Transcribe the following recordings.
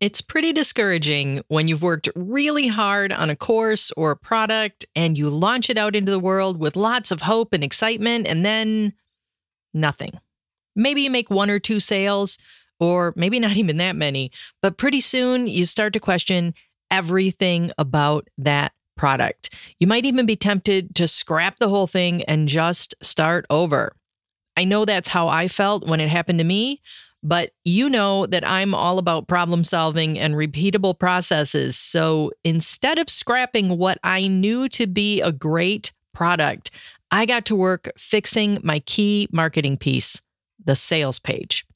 It's pretty discouraging when you've worked really hard on a course or a product and you launch it out into the world with lots of hope and excitement, and then nothing. Maybe you make one or two sales, or maybe not even that many, but pretty soon you start to question everything about that product. You might even be tempted to scrap the whole thing and just start over. I know that's how I felt when it happened to me. But you know that I'm all about problem solving and repeatable processes. So instead of scrapping what I knew to be a great product, I got to work fixing my key marketing piece, the sales page.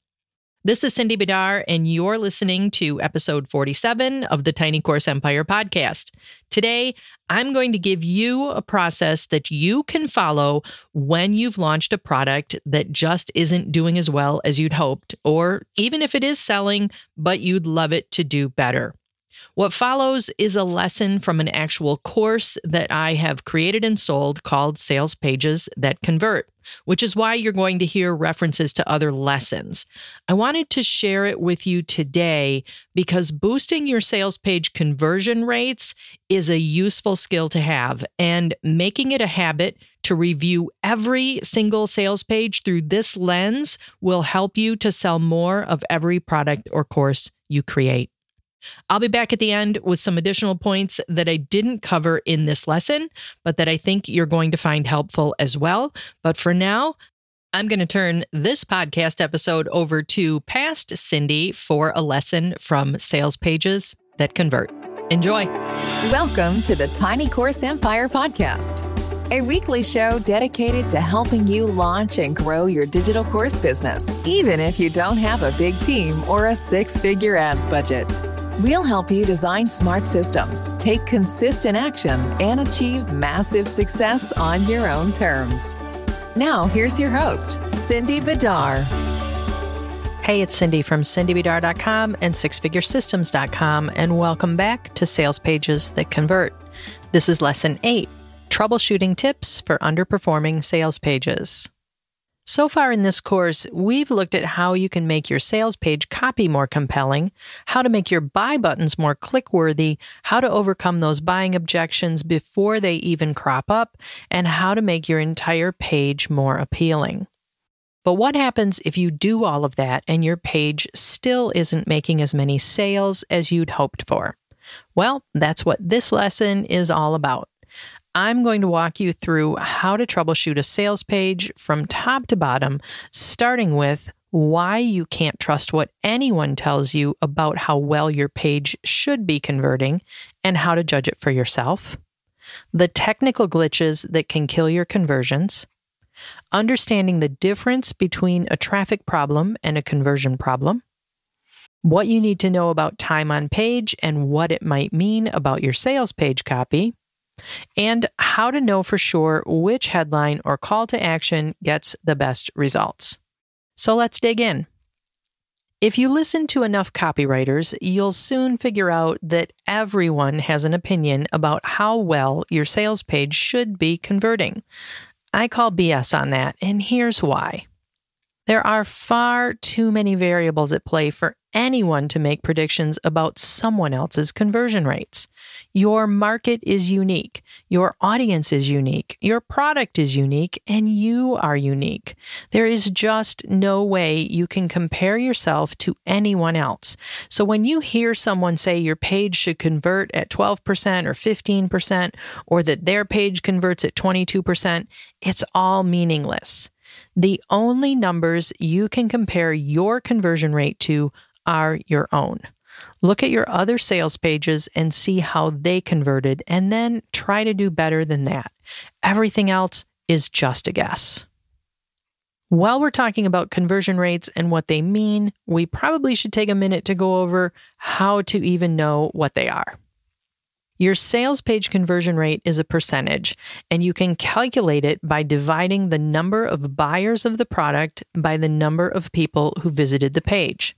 This is Cindy Bidar, and you're listening to episode 47 of the Tiny Course Empire podcast. Today, I'm going to give you a process that you can follow when you've launched a product that just isn't doing as well as you'd hoped, or even if it is selling, but you'd love it to do better. What follows is a lesson from an actual course that I have created and sold called Sales Pages That Convert, which is why you're going to hear references to other lessons. I wanted to share it with you today because boosting your sales page conversion rates is a useful skill to have, and making it a habit to review every single sales page through this lens will help you to sell more of every product or course you create. I'll be back at the end with some additional points that I didn't cover in this lesson, but that I think you're going to find helpful as well. But for now, I'm going to turn this podcast episode over to past Cindy for a lesson from sales pages that convert. Enjoy. Welcome to the Tiny Course Empire podcast, a weekly show dedicated to helping you launch and grow your digital course business, even if you don't have a big team or a six figure ads budget. We'll help you design smart systems, take consistent action, and achieve massive success on your own terms. Now, here's your host, Cindy Bidar. Hey, it's Cindy from cindybidar.com and sixfiguresystems.com, and welcome back to Sales Pages That Convert. This is Lesson 8 Troubleshooting Tips for Underperforming Sales Pages. So far in this course, we've looked at how you can make your sales page copy more compelling, how to make your buy buttons more click worthy, how to overcome those buying objections before they even crop up, and how to make your entire page more appealing. But what happens if you do all of that and your page still isn't making as many sales as you'd hoped for? Well, that's what this lesson is all about. I'm going to walk you through how to troubleshoot a sales page from top to bottom, starting with why you can't trust what anyone tells you about how well your page should be converting and how to judge it for yourself, the technical glitches that can kill your conversions, understanding the difference between a traffic problem and a conversion problem, what you need to know about time on page and what it might mean about your sales page copy and how to know for sure which headline or call to action gets the best results. So let's dig in. If you listen to enough copywriters, you'll soon figure out that everyone has an opinion about how well your sales page should be converting. I call BS on that, and here's why. There are far too many variables at play for anyone to make predictions about someone else's conversion rates. Your market is unique, your audience is unique, your product is unique, and you are unique. There is just no way you can compare yourself to anyone else. So when you hear someone say your page should convert at 12% or 15%, or that their page converts at 22%, it's all meaningless. The only numbers you can compare your conversion rate to are your own. Look at your other sales pages and see how they converted, and then try to do better than that. Everything else is just a guess. While we're talking about conversion rates and what they mean, we probably should take a minute to go over how to even know what they are. Your sales page conversion rate is a percentage, and you can calculate it by dividing the number of buyers of the product by the number of people who visited the page.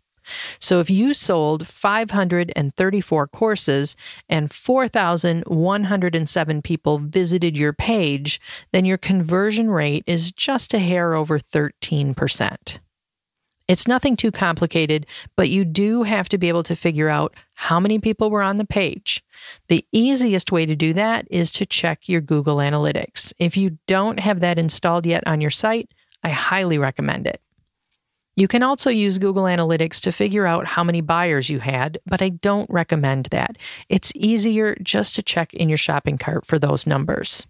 So if you sold 534 courses and 4,107 people visited your page, then your conversion rate is just a hair over 13%. It's nothing too complicated, but you do have to be able to figure out how many people were on the page. The easiest way to do that is to check your Google Analytics. If you don't have that installed yet on your site, I highly recommend it. You can also use Google Analytics to figure out how many buyers you had, but I don't recommend that. It's easier just to check in your shopping cart for those numbers.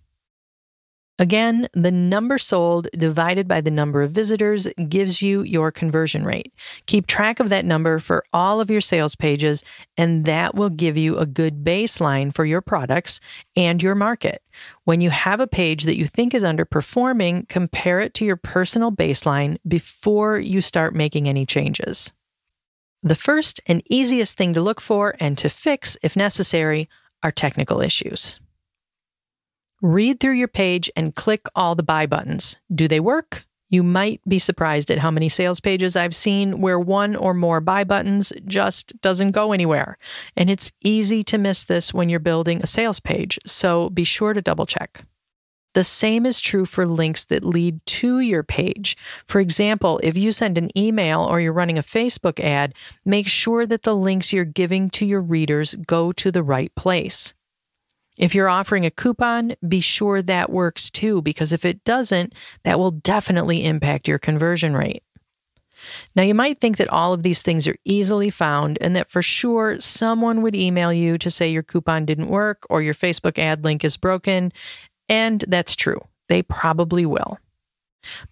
Again, the number sold divided by the number of visitors gives you your conversion rate. Keep track of that number for all of your sales pages, and that will give you a good baseline for your products and your market. When you have a page that you think is underperforming, compare it to your personal baseline before you start making any changes. The first and easiest thing to look for and to fix, if necessary, are technical issues. Read through your page and click all the buy buttons. Do they work? You might be surprised at how many sales pages I've seen where one or more buy buttons just doesn't go anywhere. And it's easy to miss this when you're building a sales page, so be sure to double check. The same is true for links that lead to your page. For example, if you send an email or you're running a Facebook ad, make sure that the links you're giving to your readers go to the right place. If you're offering a coupon, be sure that works too, because if it doesn't, that will definitely impact your conversion rate. Now, you might think that all of these things are easily found and that for sure someone would email you to say your coupon didn't work or your Facebook ad link is broken. And that's true. They probably will.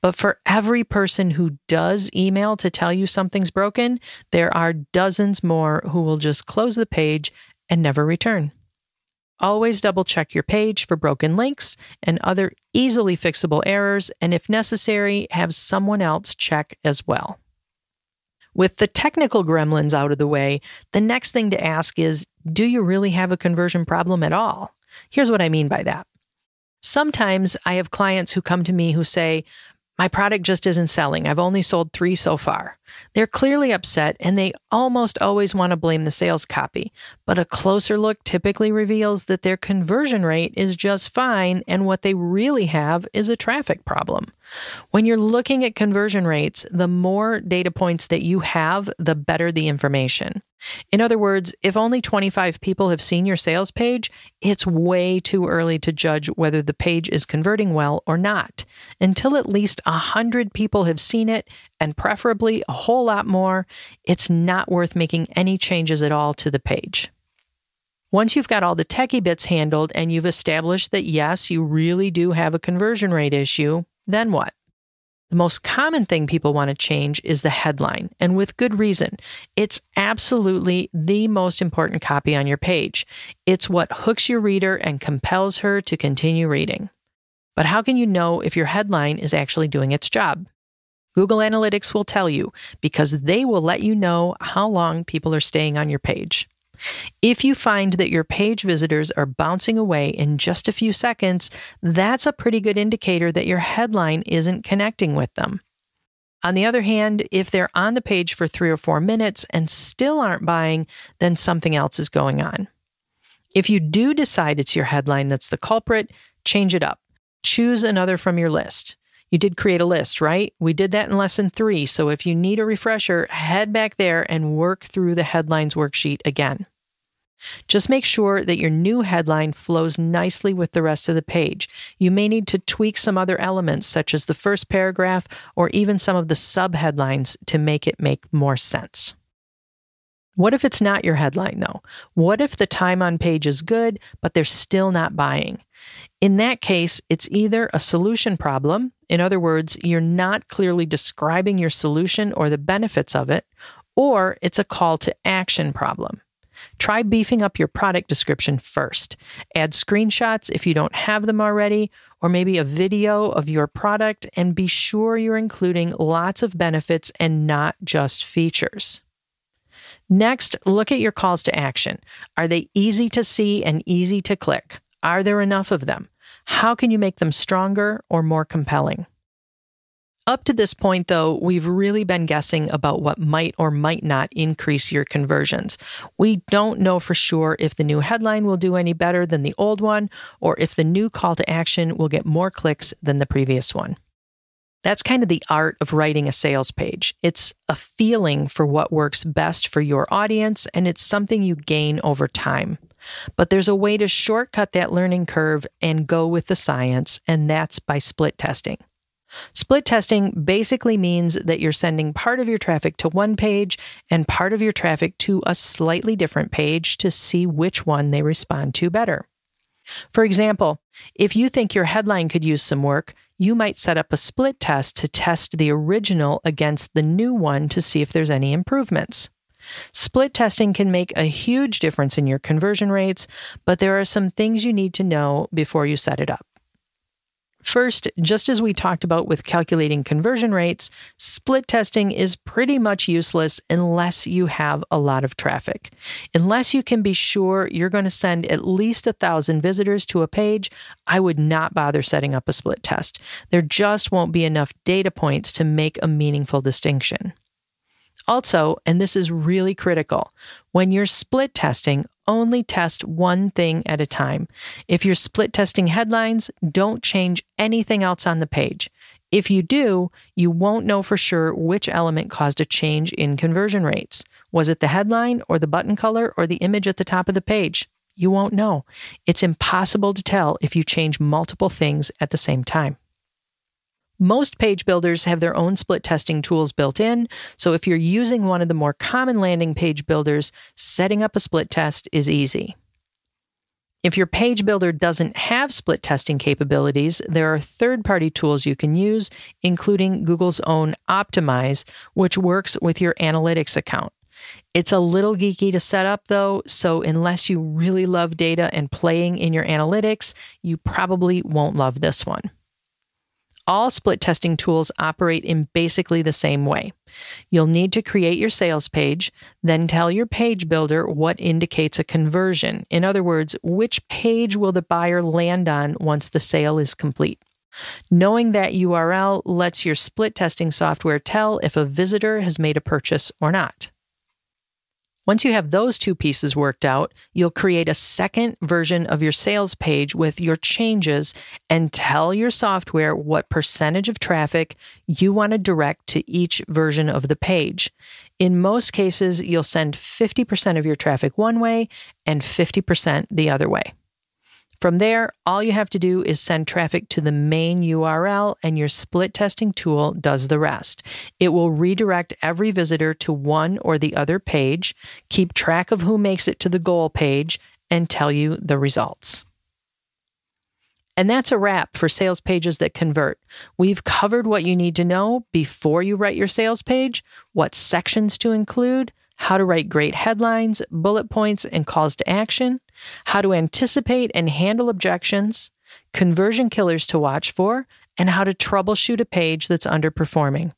But for every person who does email to tell you something's broken, there are dozens more who will just close the page and never return. Always double check your page for broken links and other easily fixable errors, and if necessary, have someone else check as well. With the technical gremlins out of the way, the next thing to ask is Do you really have a conversion problem at all? Here's what I mean by that. Sometimes I have clients who come to me who say, my product just isn't selling. I've only sold three so far. They're clearly upset and they almost always want to blame the sales copy, but a closer look typically reveals that their conversion rate is just fine and what they really have is a traffic problem. When you're looking at conversion rates, the more data points that you have, the better the information. In other words, if only 25 people have seen your sales page, it's way too early to judge whether the page is converting well or not. Until at least 100 people have seen it, and preferably a whole lot more, it's not worth making any changes at all to the page. Once you've got all the techie bits handled and you've established that yes, you really do have a conversion rate issue, then what? The most common thing people want to change is the headline, and with good reason. It's absolutely the most important copy on your page. It's what hooks your reader and compels her to continue reading. But how can you know if your headline is actually doing its job? Google Analytics will tell you because they will let you know how long people are staying on your page. If you find that your page visitors are bouncing away in just a few seconds, that's a pretty good indicator that your headline isn't connecting with them. On the other hand, if they're on the page for three or four minutes and still aren't buying, then something else is going on. If you do decide it's your headline that's the culprit, change it up. Choose another from your list. You did create a list, right? We did that in lesson three. So if you need a refresher, head back there and work through the headlines worksheet again. Just make sure that your new headline flows nicely with the rest of the page. You may need to tweak some other elements, such as the first paragraph or even some of the subheadlines, to make it make more sense. What if it's not your headline, though? What if the time on page is good, but they're still not buying? In that case, it's either a solution problem, in other words, you're not clearly describing your solution or the benefits of it, or it's a call to action problem. Try beefing up your product description first. Add screenshots if you don't have them already, or maybe a video of your product, and be sure you're including lots of benefits and not just features. Next, look at your calls to action. Are they easy to see and easy to click? Are there enough of them? How can you make them stronger or more compelling? Up to this point, though, we've really been guessing about what might or might not increase your conversions. We don't know for sure if the new headline will do any better than the old one, or if the new call to action will get more clicks than the previous one. That's kind of the art of writing a sales page. It's a feeling for what works best for your audience, and it's something you gain over time. But there's a way to shortcut that learning curve and go with the science, and that's by split testing. Split testing basically means that you're sending part of your traffic to one page and part of your traffic to a slightly different page to see which one they respond to better. For example, if you think your headline could use some work, you might set up a split test to test the original against the new one to see if there's any improvements. Split testing can make a huge difference in your conversion rates, but there are some things you need to know before you set it up. First, just as we talked about with calculating conversion rates, split testing is pretty much useless unless you have a lot of traffic. Unless you can be sure you're going to send at least a thousand visitors to a page, I would not bother setting up a split test. There just won't be enough data points to make a meaningful distinction. Also, and this is really critical, when you're split testing, only test one thing at a time. If you're split testing headlines, don't change anything else on the page. If you do, you won't know for sure which element caused a change in conversion rates. Was it the headline or the button color or the image at the top of the page? You won't know. It's impossible to tell if you change multiple things at the same time. Most page builders have their own split testing tools built in, so if you're using one of the more common landing page builders, setting up a split test is easy. If your page builder doesn't have split testing capabilities, there are third party tools you can use, including Google's own Optimize, which works with your analytics account. It's a little geeky to set up though, so unless you really love data and playing in your analytics, you probably won't love this one. All split testing tools operate in basically the same way. You'll need to create your sales page, then tell your page builder what indicates a conversion. In other words, which page will the buyer land on once the sale is complete? Knowing that URL lets your split testing software tell if a visitor has made a purchase or not. Once you have those two pieces worked out, you'll create a second version of your sales page with your changes and tell your software what percentage of traffic you want to direct to each version of the page. In most cases, you'll send 50% of your traffic one way and 50% the other way. From there, all you have to do is send traffic to the main URL, and your split testing tool does the rest. It will redirect every visitor to one or the other page, keep track of who makes it to the goal page, and tell you the results. And that's a wrap for sales pages that convert. We've covered what you need to know before you write your sales page, what sections to include, how to write great headlines, bullet points, and calls to action, how to anticipate and handle objections, conversion killers to watch for, and how to troubleshoot a page that's underperforming.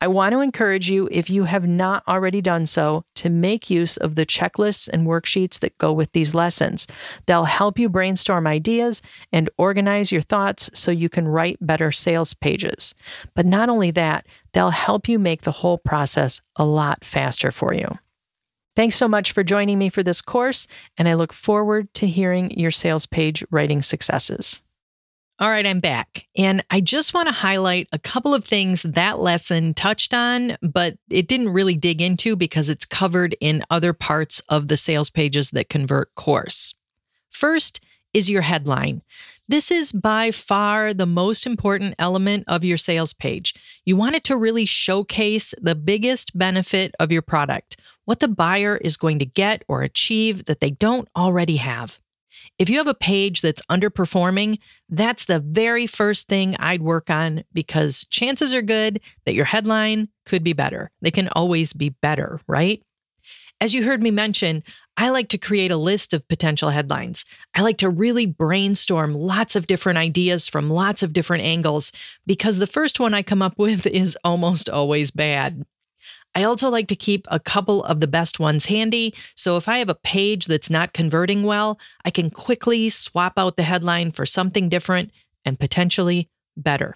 I want to encourage you, if you have not already done so, to make use of the checklists and worksheets that go with these lessons. They'll help you brainstorm ideas and organize your thoughts so you can write better sales pages. But not only that, they'll help you make the whole process a lot faster for you. Thanks so much for joining me for this course, and I look forward to hearing your sales page writing successes. All right, I'm back. And I just want to highlight a couple of things that lesson touched on, but it didn't really dig into because it's covered in other parts of the sales pages that convert course. First is your headline. This is by far the most important element of your sales page. You want it to really showcase the biggest benefit of your product, what the buyer is going to get or achieve that they don't already have. If you have a page that's underperforming, that's the very first thing I'd work on because chances are good that your headline could be better. They can always be better, right? As you heard me mention, I like to create a list of potential headlines. I like to really brainstorm lots of different ideas from lots of different angles because the first one I come up with is almost always bad. I also like to keep a couple of the best ones handy. So if I have a page that's not converting well, I can quickly swap out the headline for something different and potentially better.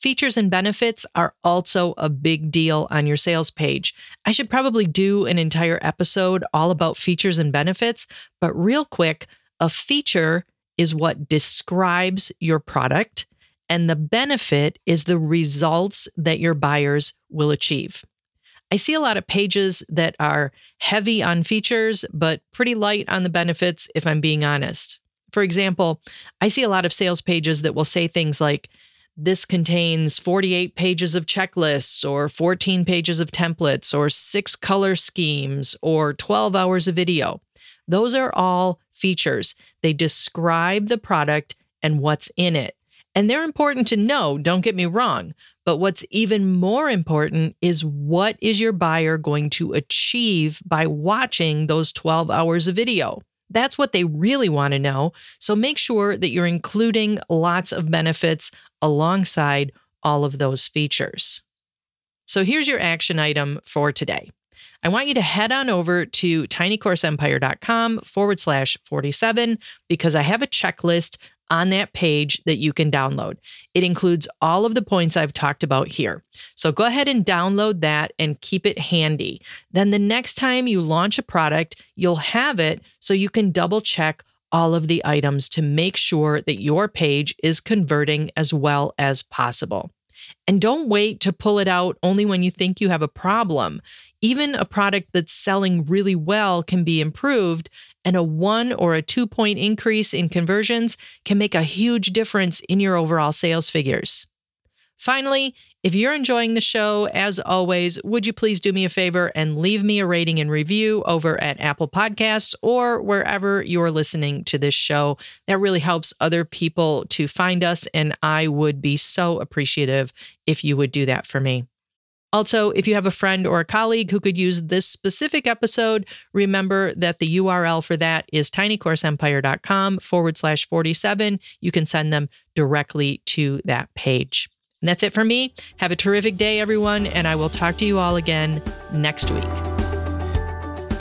Features and benefits are also a big deal on your sales page. I should probably do an entire episode all about features and benefits, but real quick, a feature is what describes your product and the benefit is the results that your buyers will achieve. I see a lot of pages that are heavy on features, but pretty light on the benefits, if I'm being honest. For example, I see a lot of sales pages that will say things like, this contains 48 pages of checklists, or 14 pages of templates, or six color schemes, or 12 hours of video. Those are all features. They describe the product and what's in it. And they're important to know, don't get me wrong. But what's even more important is what is your buyer going to achieve by watching those 12 hours of video? That's what they really want to know. So make sure that you're including lots of benefits alongside all of those features. So here's your action item for today. I want you to head on over to tinycourseempire.com forward slash 47 because I have a checklist on that page that you can download. It includes all of the points I've talked about here. So go ahead and download that and keep it handy. Then the next time you launch a product, you'll have it so you can double check all of the items to make sure that your page is converting as well as possible. And don't wait to pull it out only when you think you have a problem. Even a product that's selling really well can be improved, and a one or a two point increase in conversions can make a huge difference in your overall sales figures. Finally, if you're enjoying the show, as always, would you please do me a favor and leave me a rating and review over at Apple Podcasts or wherever you're listening to this show? That really helps other people to find us, and I would be so appreciative if you would do that for me. Also, if you have a friend or a colleague who could use this specific episode, remember that the URL for that is tinycourseempire.com forward slash 47. You can send them directly to that page. And that's it for me. Have a terrific day, everyone, and I will talk to you all again next week.